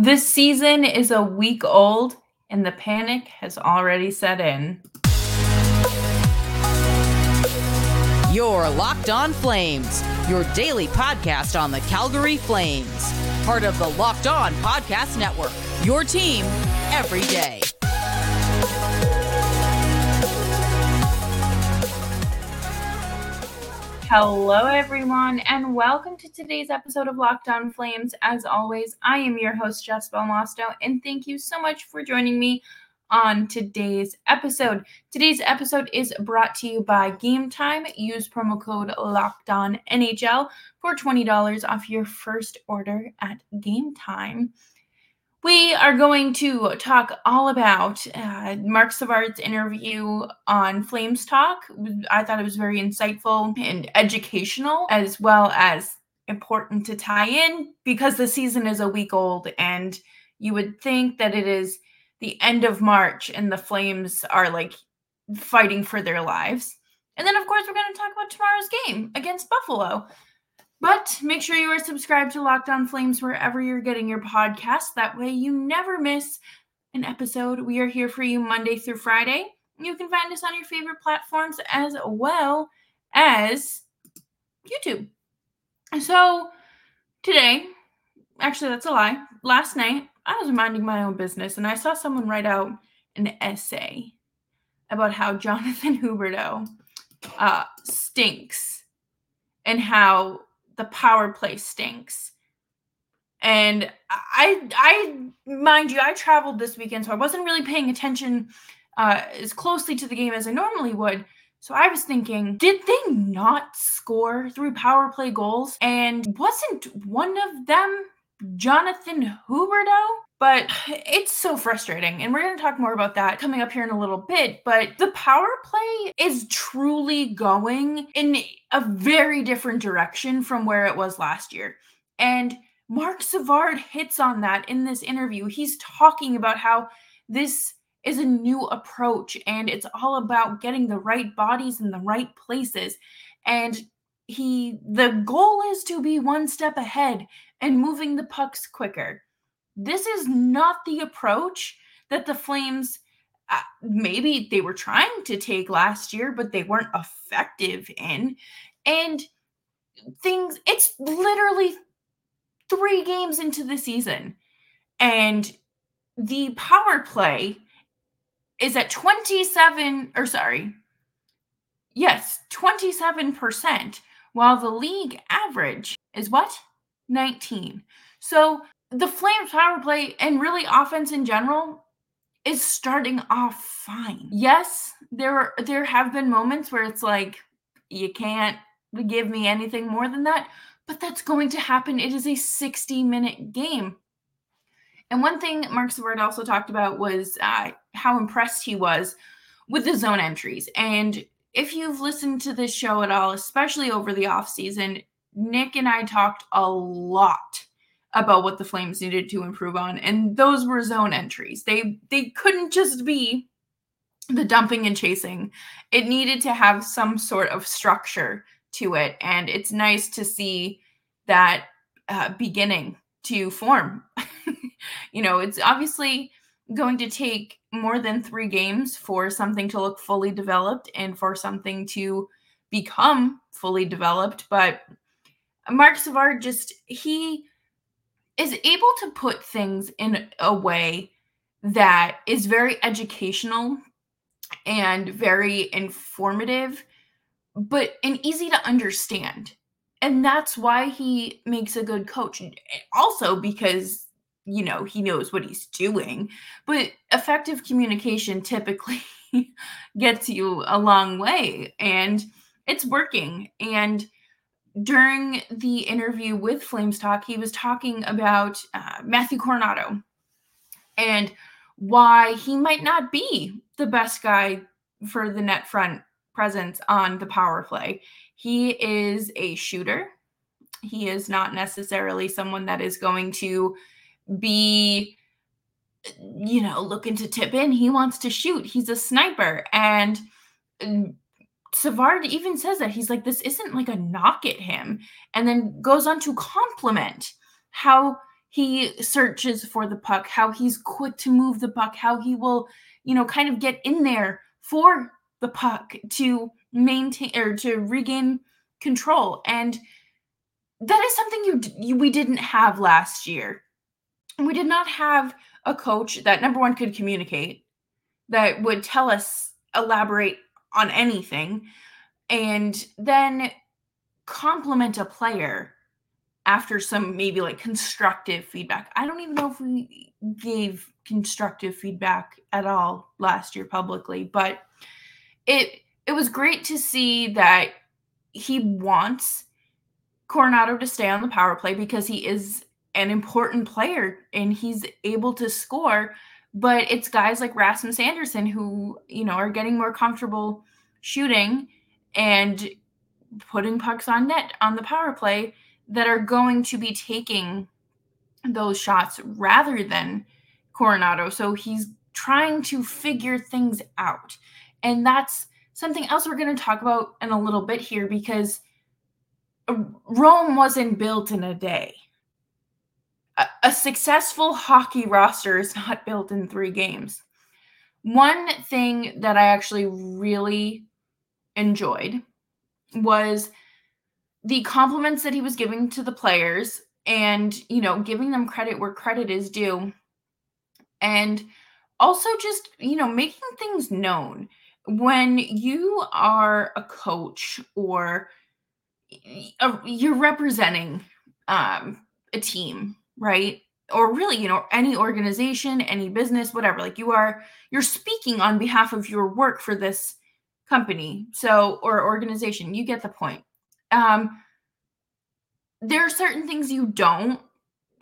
This season is a week old and the panic has already set in. Your Locked On Flames, your daily podcast on the Calgary Flames. Part of the Locked On Podcast Network, your team every day. Hello, everyone, and welcome to today's episode of Locked On Flames. As always, I am your host, Jess Belmosto, and thank you so much for joining me on today's episode. Today's episode is brought to you by Game Time. Use promo code Locked On NHL for $20 off your first order at Game Time. We are going to talk all about uh, Marc Savard's interview on Flames Talk. I thought it was very insightful and educational, as well as important to tie in because the season is a week old and you would think that it is the end of March and the Flames are like fighting for their lives. And then, of course, we're going to talk about tomorrow's game against Buffalo. But make sure you are subscribed to Locked On Flames wherever you're getting your podcast. That way you never miss an episode. We are here for you Monday through Friday. You can find us on your favorite platforms as well as YouTube. So today, actually, that's a lie. Last night, I was minding my own business and I saw someone write out an essay about how Jonathan Huberdeau uh, stinks and how the power play stinks. And I, I, mind you, I traveled this weekend, so I wasn't really paying attention uh, as closely to the game as I normally would. So I was thinking, did they not score through power play goals? And wasn't one of them Jonathan Huberdeau? But it's so frustrating. And we're going to talk more about that coming up here in a little bit. But the power play is truly going in a very different direction from where it was last year. And Marc Savard hits on that in this interview. He's talking about how this is a new approach and it's all about getting the right bodies in the right places. And he the goal is to be one step ahead and moving the pucks quicker. This is not the approach that the Flames uh, maybe they were trying to take last year, but they weren't effective in. And things, it's literally three games into the season. And the power play is at 27, or sorry, yes, 27%, while the league average is what? 19. So the Flames power play and really offense in general is starting off fine. Yes, there are, there have been moments where it's like you can't give me anything more than that, but that's going to happen. It is a 60 minute game. And one thing Marc Savard also talked about was uh, how impressed he was with the zone entries. And if you've listened to this show at all, especially over the off season, Nick and I talked a lot about what the Flames needed to improve on, and those were zone entries. They they couldn't just be the dumping and chasing. It needed to have some sort of structure to it, and it's nice to see that uh, beginning to form. you know, it's obviously going to take more than three games for something to look fully developed and for something to become fully developed, but Marc Savard just he is able to put things in a way that is very educational and very informative, but and easy to understand. And that's why he makes a good coach. Also, because you know he knows what he's doing, but effective communication typically gets you a long way, and it's working. And during the interview with Flames Talk, he was talking about uh, Matthew Coronato and why he might not be the best guy for the net front presence on the power play. He is a shooter. He is not necessarily someone that is going to be, you know, looking to tip in. He wants to shoot. He's a sniper. And Savard even says that he's like, this isn't like a knock at him, and then goes on to compliment how he searches for the puck, how he's quick to move the puck, how he will, you know, kind of get in there for the puck to maintain or to regain control. And that is something you, you we didn't have last year. We did not have a coach that number one could communicate, that would tell us elaborate on anything, and then compliment a player after some maybe like constructive feedback. I don't even know if we gave constructive feedback at all last year publicly, but it it was great to see that he wants Coronato to stay on the power play because he is an important player and he's able to score. But it's guys like Rasmus Andersson who, you know, are getting more comfortable shooting and putting pucks on net on the power play that are going to be taking those shots rather than Coronato. So he's trying to figure things out. And that's something else we're going to talk about in a little bit here because uh, Rome wasn't built in a day. A, successful hockey roster is not built in three games. One thing that I actually really enjoyed was the compliments that he was giving to the players and, you know, giving them credit where credit is due. And also just, you know, making things known. When you are a coach or a, you're representing um, a team, right? Or really, you know, any organization, any business, whatever. Like you are, you're speaking on behalf of your work for this company, so or organization. You get the point. Um, there are certain things you don't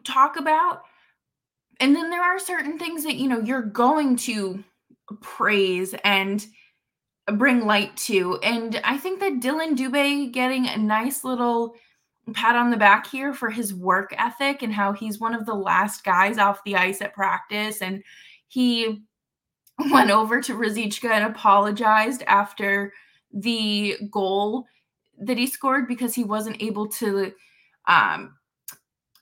talk about, and then there are certain things that you know you're going to praise and bring light to. And I think that Dillon Dubé getting a nice little pat on the back here for his work ethic and how he's one of the last guys off the ice at practice. And he went over to Ruzicka and apologized after the goal that he scored because he wasn't able to um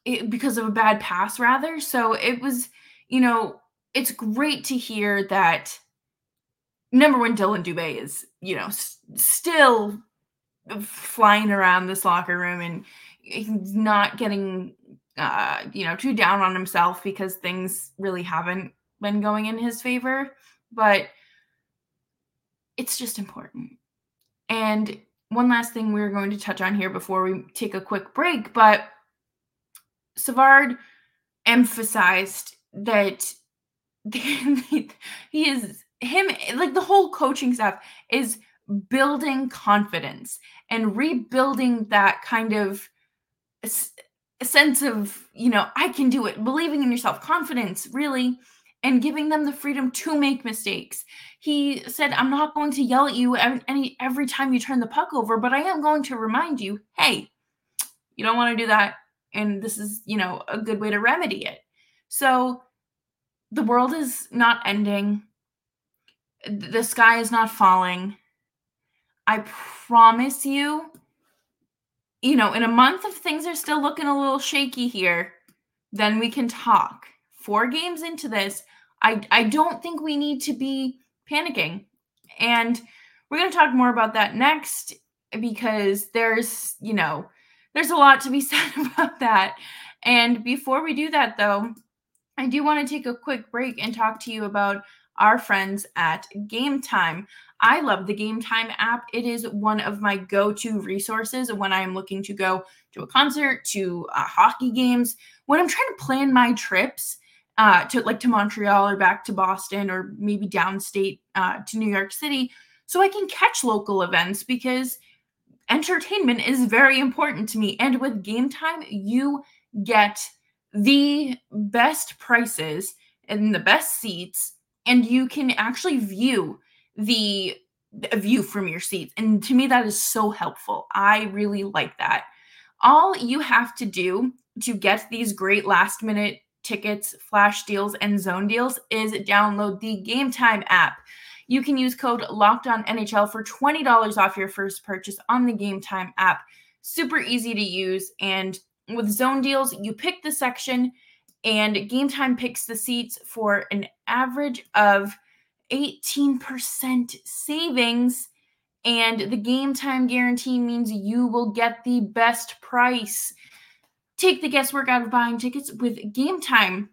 it, because of a bad pass rather. So it was you know it's great to hear that number one Dillon Dubé is you know s- still flying around this locker room and he's not getting uh you know too down on himself because things really haven't been going in his favor but it's just important. And one last thing we're going to touch on here before we take a quick break, but Savard emphasized that he is him like the whole coaching staff is building confidence and rebuilding that kind of sense of you know i can do it believing in yourself confidence really and giving them the freedom to make mistakes. He said, I'm not going to yell at you every, every time you turn the puck over, but I am going to remind you, hey, you don't want to do that. And this is, you know, a good way to remedy it. So the world is not ending. The sky is not falling. I promise you, you know, in a month, if things are still looking a little shaky here, then we can talk. Four games into this, I I don't think we need to be panicking. And we're going to talk more about that next because there's, you know, there's a lot to be said about that. And before we do that though, I do want to take a quick break and talk to you about our friends at Game Time. I love the Game Time app. It is one of my go to resources when I'm looking to go to a concert, to uh, hockey games, when I'm trying to plan my trips uh, to like to Montreal or back to Boston or maybe downstate uh, to New York City so I can catch local events because entertainment is very important to me. And with game time, you get the best prices and the best seats, and you can actually view the, view from your seats. And to me, that is so helpful. I really like that. All you have to do to get these great last minute tickets, flash deals, and zone deals is download the Game Time app. You can use code Locked On NHL for $20 off your first purchase on the Game Time app. Super easy to use. And with zone deals, you pick the section And Game Time picks the seats for an average of 18% savings. And the game time guarantee means you will get the best price. Take the guesswork out of buying tickets with Game Time.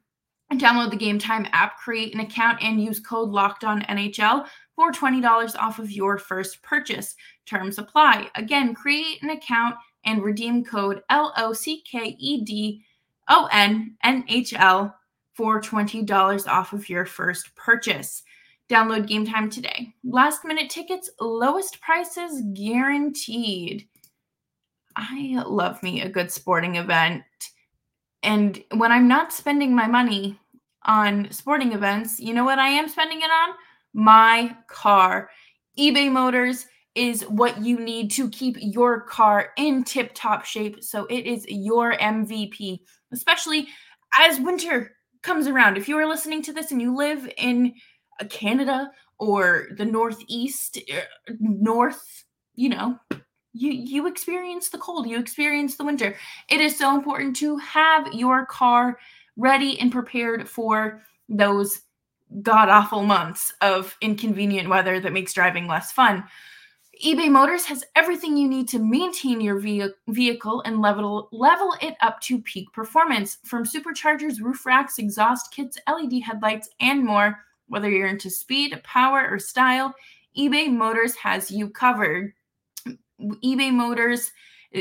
Download the Game Time app, create an account, and use code Locked On NHL for $20 off of your first purchase. Terms apply. Again, create an account and redeem code L O C K E D Oh, o N N H L for $20 off of your first purchase. Download Game Time today. Last minute tickets, lowest prices guaranteed. I love me a good sporting event. And when I'm not spending my money on sporting events, you know what I am spending it on? My car. eBay Motors is what you need to keep your car in tip top shape. So it is your MVP, especially as winter comes around. If you are listening to this and you live in uh, Canada or the Northeast, uh, North, you know, you you experience the cold, you experience the winter. It is so important to have your car ready and prepared for those god awful months of inconvenient weather that makes driving less fun eBay Motors has everything you need to maintain your vehicle and level level it up to peak performance. From superchargers, roof racks, exhaust kits, LED headlights, and more. Whether you're into speed, power, or style, eBay Motors has you covered. eBay Motors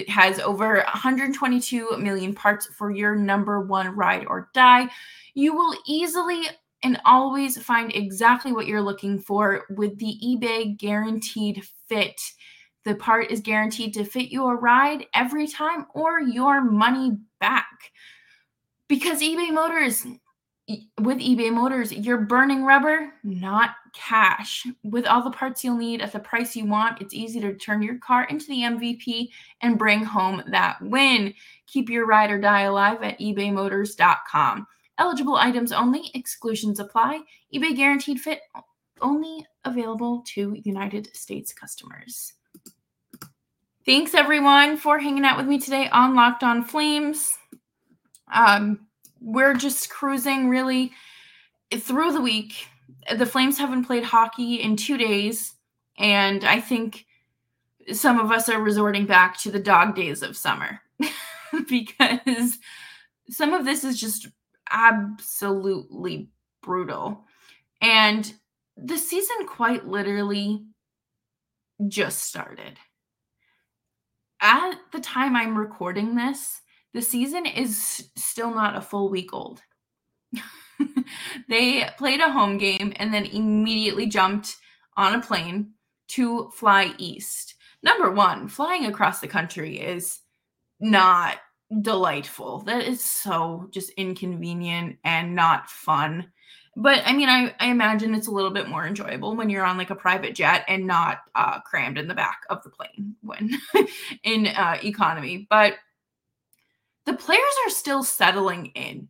has over 122 million parts for your number one ride or die. You will easily and always find exactly what you're looking for with the eBay guaranteed fit. The part is guaranteed to fit your ride every time or your money back. Because eBay Motors, with eBay Motors, you're burning rubber, not cash. With all the parts you'll need at the price you want, it's easy to turn your car into the MVP and bring home that win. Keep your ride or die alive at ebaymotors.com. Eligible items only, exclusions apply. eBay guaranteed fit only available to United States customers. Thanks everyone for hanging out with me today on Locked On Flames. Um, we're just cruising really through the week. The Flames haven't played hockey in two days, and I think some of us are resorting back to the dog days of summer because some of this is just absolutely brutal. And the season quite literally just started. At the time I'm recording this, the season is still not a full week old. they played a home game and then immediately jumped on a plane to fly east. Number one, flying across the country is not delightful. That is so just inconvenient and not fun. But I mean, I, I imagine it's a little bit more enjoyable when you're on like a private jet and not uh, crammed in the back of the plane when in uh, economy. But the players are still settling in.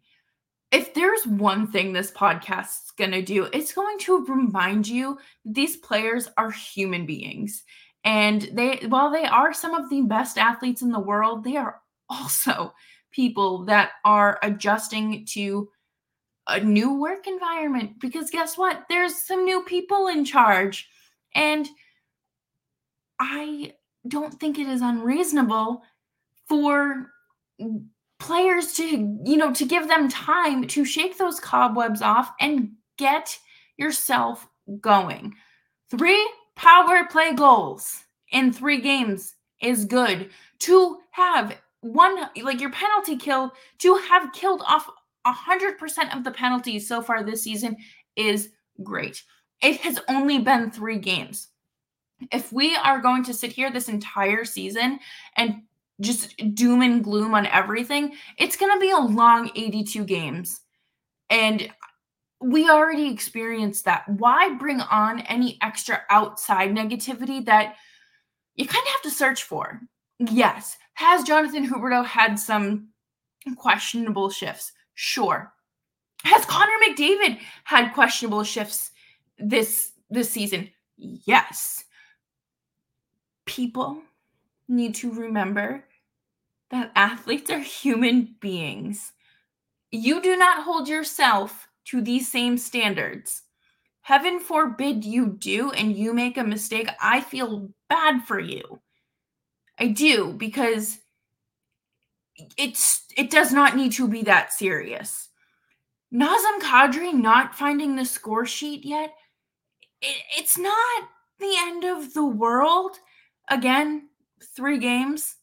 If there's one thing this podcast's going to do, it's going to remind you these players are human beings. And they, while they are some of the best athletes in the world, they are also people that are adjusting to a new work environment because guess what? There's some new people in charge. And I don't think it is unreasonable for players to, you know, to give them time to shake those cobwebs off and get yourself going. Three power play goals in three games is good. To have one like your penalty kill to have killed off 100% of the penalties so far this season is great. It has only been 3 games. If we are going to sit here this entire season and just doom and gloom on everything, it's going to be a long 82 games. And we already experienced that. Why bring on any extra outside negativity that you kind of have to search for? Yes, has Jonathan Huberdeau had some questionable shifts? Sure. Has Connor McDavid had questionable shifts this this season? Yes. People need to remember that athletes are human beings. you do not hold yourself to these same standards. Heaven forbid you do and you make a mistake. I feel bad for you. I do because it's it does not need to be that serious. Nazem Kadri not finding the score sheet yet, it, it's not the end of the world. Again, three games.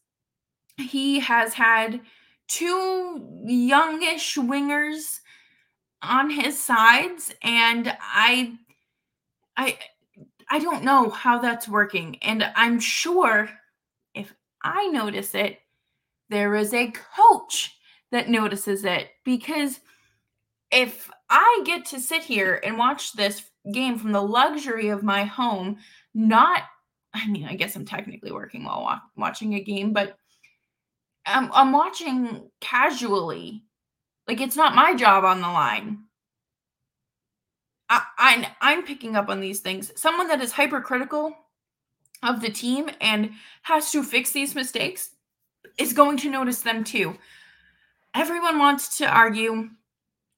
He has had two youngish wingers on his sides and I I I don't know how that's working and I'm sure if I notice it there is a coach that notices it because if I get to sit here and watch this game from the luxury of my home, not I mean, I guess I'm technically working while wa- watching a game, but I'm, I'm watching casually. Like it's not my job on the line. I, I I'm picking up on these things. Someone that is hypercritical of the team and has to fix these mistakes is going to notice them too. Everyone wants to argue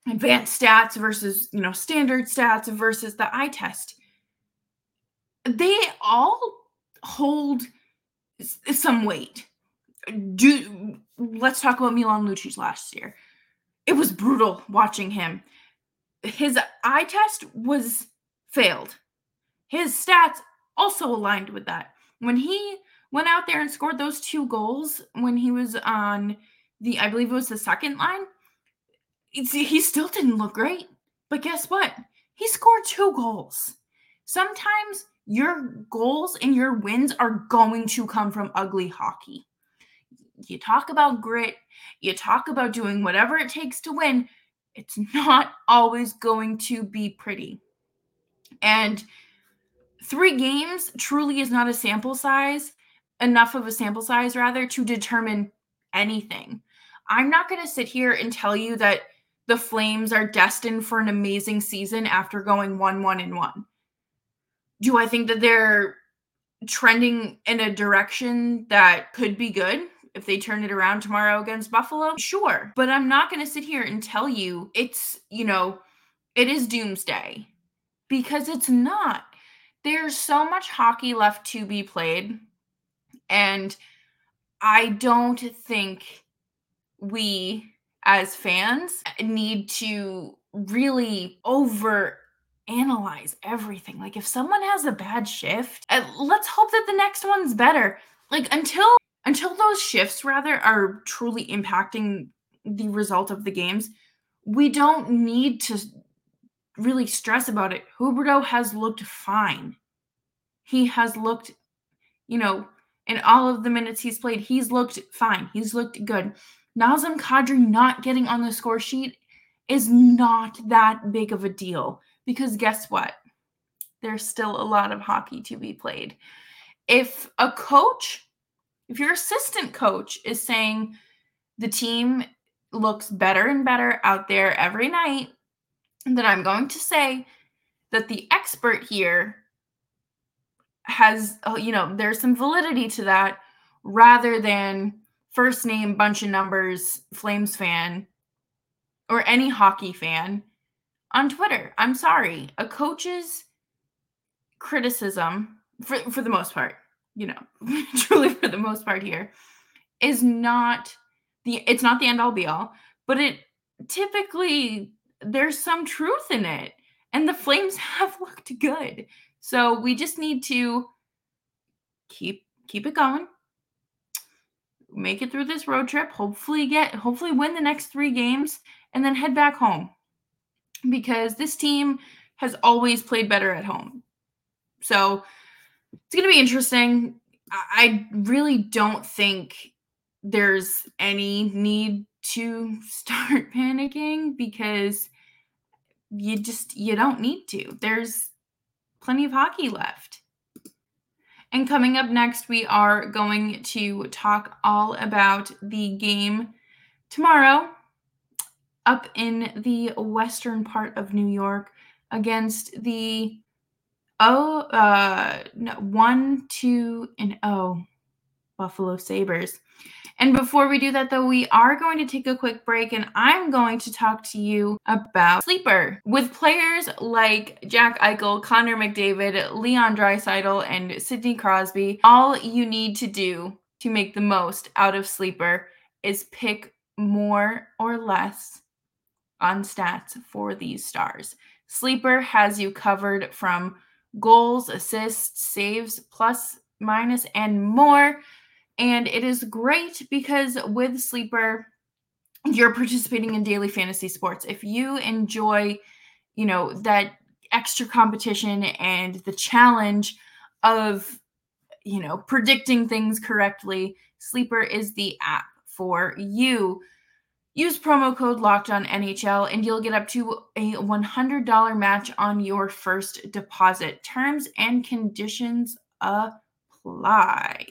advanced stats versus, you know, standard stats versus the eye test. They all hold some weight. Do let's talk about Milan Lucic last year. It was brutal watching him. His eye test was failed. His stats also aligned with that. When he went out there and scored those two goals when he was on the I believe it was the second line, he still didn't look great. But guess what? He scored two goals. Sometimes your goals and your wins are going to come from ugly hockey. You talk about grit, you talk about doing whatever it takes to win. It's not always going to be pretty. And three games truly is not a sample size, enough of a sample size, rather, to determine anything. I'm not going to sit here and tell you that the Flames are destined for an amazing season after going 1 1 and 1. Do I think that they're trending in a direction that could be good if they turn it around tomorrow against Buffalo? Sure. But I'm not going to sit here and tell you it's, you know, it is doomsday because it's not. There's so much hockey left to be played. And I don't think we as fans need to really over analyze everything. Like if someone has a bad shift, uh, let's hope that the next one's better. Like until until those shifts rather are truly impacting the result of the games, we don't need to really stress about it. Huberdeau has looked fine. He has looked, you know, in all of the minutes he's played, he's looked fine. He's looked good. Nazem Kadri not getting on the score sheet is not that big of a deal because guess what? There's still a lot of hockey to be played. If a coach, if your assistant coach is saying the team looks better and better out there every night, then I'm going to say that the expert here has, uh, you know, there's some validity to that rather than first name, bunch of numbers, Flames fan, or any hockey fan on Twitter. I'm sorry. A coach's criticism, for, for the most part, you know, truly for the most part here, is not the it's not the end all be all, but it typically there's some truth in it. And the Flames have looked good. So we just need to keep keep it going make it through this road trip, hopefully get hopefully win the next 3 games and then head back home. Because this team has always played better at home. So it's going to be interesting. I really don't think there's any need to start panicking because you just you don't need to. There's plenty of hockey left. And coming up next, we are going to talk all about the game tomorrow up in the western part of New York against the oh uh no, one two and oh Buffalo Sabres. And before we do that, though, we are going to take a quick break and I'm going to talk to you about Sleeper. With players like Jack Eichel, Connor McDavid, Leon Draisaitl, and Sidney Crosby, all you need to do to make the most out of Sleeper is pick more or less on stats for these stars. Sleeper has you covered from goals, assists, saves, plus, minus, and more. And it is great because with Sleeper, you're participating in daily fantasy sports. If you enjoy, you know, that extra competition and the challenge of, you know, predicting things correctly, Sleeper is the app for you. Use promo code locked on NHL and you'll get up to a $100 match on your first deposit. Terms and conditions apply.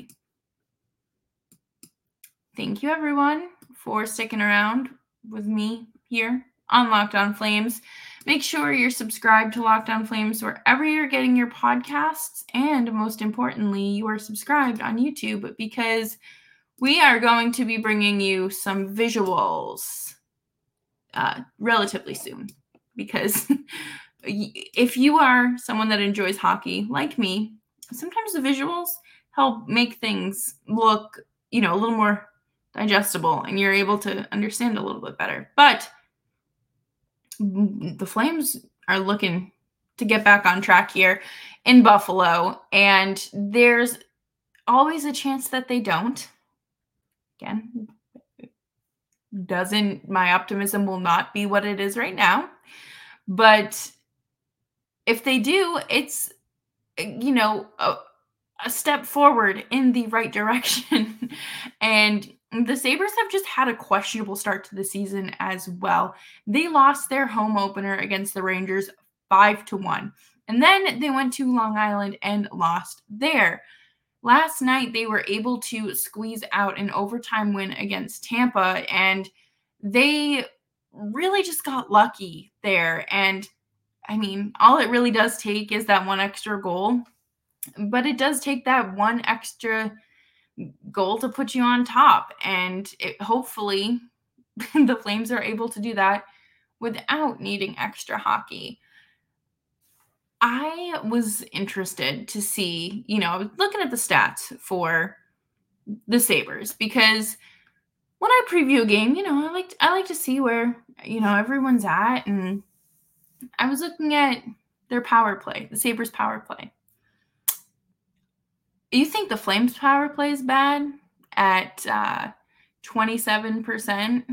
Thank you, everyone, for sticking around with me here on Locked On Flames. Make sure you're subscribed to Locked On Flames wherever you're getting your podcasts. And most importantly, you are subscribed on YouTube because we are going to be bringing you some visuals uh, relatively soon. Because if you are someone that enjoys hockey like me, sometimes the visuals help make things look, you know, a little more digestible and you're able to understand a little bit better. But the Flames are looking to get back on track here in Buffalo, and there's always a chance that they don't. Again, doesn't my optimism will not be what it is right now. But if they do, it's you know a, a step forward in the right direction. and the Sabres have just had a questionable start to the season as well. They lost their home opener against the Rangers 5 to 1. And then they went to Long Island and lost there. Last night they were able to squeeze out an overtime win against Tampa and they really just got lucky there and I mean, all it really does take is that one extra goal. But it does take that one extra goal to put you on top. And it, hopefully, the Flames are able to do that without needing extra hockey. I was interested to see, you know, I was looking at the stats for the Sabres because when I preview a game, you know, I like I like to see where, you know, everyone's at and I was looking at their power play, the Sabres power play. You think the Flames power play is bad at uh, 27%?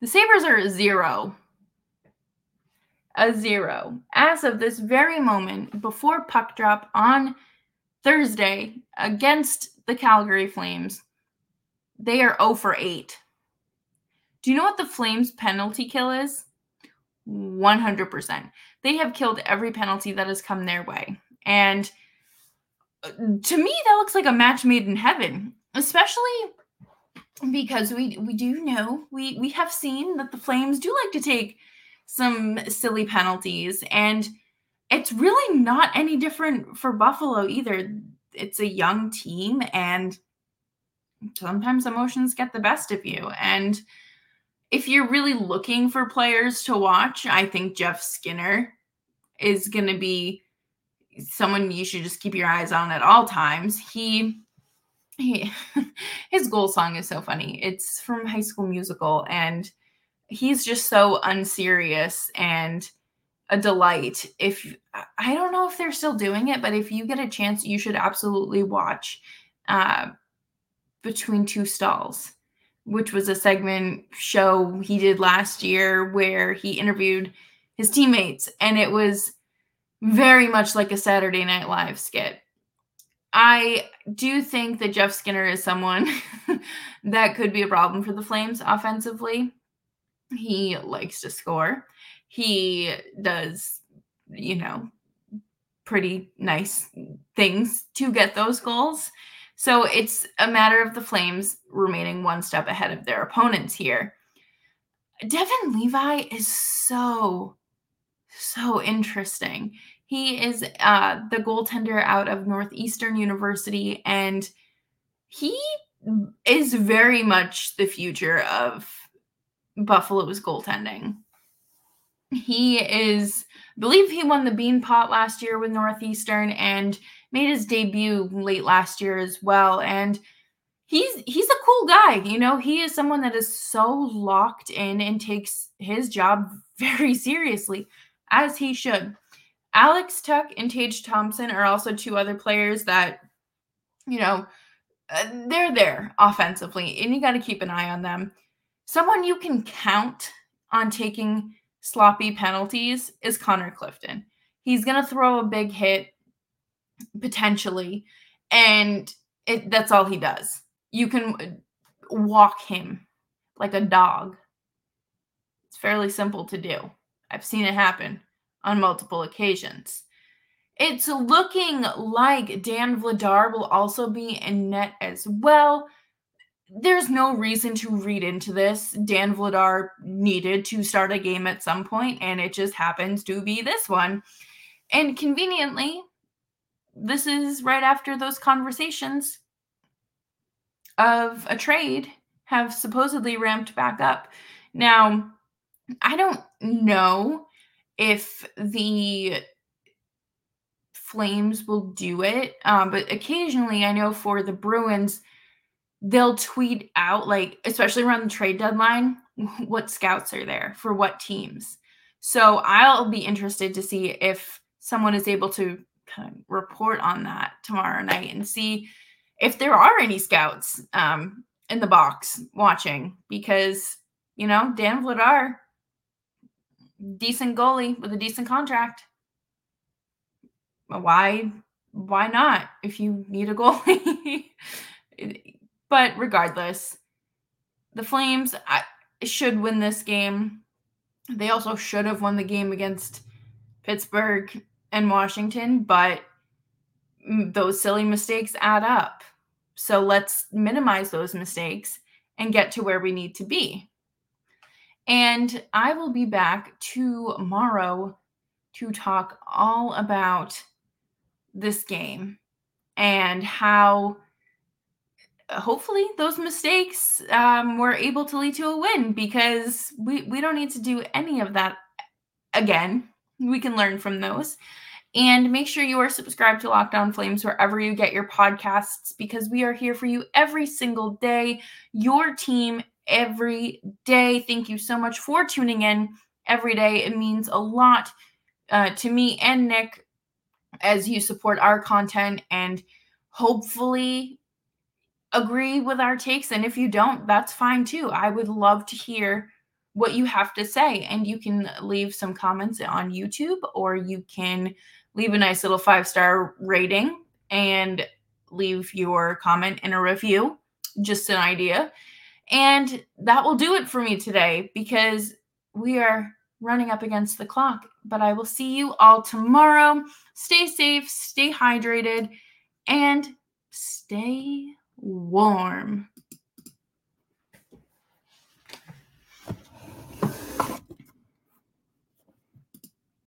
The Sabres are a zero. A zero. As of this very moment, before puck drop on Thursday against the Calgary Flames, they are 0 for 8. Do you know what the Flames penalty kill is? 100%. They have killed every penalty that has come their way. And to me that looks like a match made in heaven especially because we we do know we we have seen that the flames do like to take some silly penalties and it's really not any different for buffalo either. It's a young team and sometimes emotions get the best of you and if you're really looking for players to watch i think jeff skinner is going to be someone you should just keep your eyes on at all times. He he his goal song is so funny. It's from High School Musical and he's just so unserious and a delight. If I don't know if they're still doing it, but if you get a chance, you should absolutely watch uh, Between Two Stalls, which was a segment show he did last year where he interviewed his teammates, and it was very much like a Saturday Night Live skit. I do think that Jeff Skinner is someone that could be a problem for the Flames offensively. He likes to score. He does, you know, pretty nice things to get those goals. So it's a matter of the Flames remaining one step ahead of their opponents here. Devin Levi is so so interesting. He is uh, the goaltender out of Northeastern University, and he is very much the future of Buffalo's goaltending. He is, I believe he won the Beanpot last year with Northeastern and made his debut late last year as well. And he's he's a cool guy. You know, he is someone that is so locked in and takes his job very seriously, as he should. Alex Tuch and Tage Thompson are also two other players that, you know, uh, they're there offensively, and you got to keep an eye on them. Someone you can count on taking sloppy penalties is Connor Clifton. He's going to throw a big hit potentially, and it, that's all he does. You can uh, walk him like a dog. It's fairly simple to do. I've seen it happen on multiple occasions. It's looking like Dan Vladar will also be in net as well. There's no reason to read into this. Dan Vladar needed to start a game at some point, and it just happens to be this one. And conveniently, this is right after those conversations of a trade have supposedly ramped back up. Now, I don't know if the Flames will do it, um, but occasionally I know for the Bruins, they'll tweet out, like, especially around the trade deadline, what scouts are there for what teams. So I'll be interested to see if someone is able to kind of report on that tomorrow night and see if there are any scouts um, in the box watching because you know Dan Vladar, decent goalie with a decent contract. Why why not if you need a goalie? but regardless, the Flames I, should win this game. They also should have won the game against Pittsburgh and Washington, but those silly mistakes add up. So let's minimize those mistakes and get to where we need to be. And I will be back tomorrow to talk all about this game and how hopefully those mistakes um, were able to lead to a win because we, we don't need to do any of that again. We can learn from those. And make sure you are subscribed to Locked On Flames wherever you get your podcasts because we are here for you every single day, your team every day. Thank you so much for tuning in every day. It means a lot uh, to me and Nick as you support our content and hopefully agree with our takes. And if you don't, that's fine too. I would love to hear what you have to say. And you can leave some comments on YouTube or you can leave a nice little five star rating and leave your comment in a review. Just an idea. And that will do it for me today because we are running up against the clock. But I will see you all tomorrow. Stay safe, stay hydrated, and stay warm.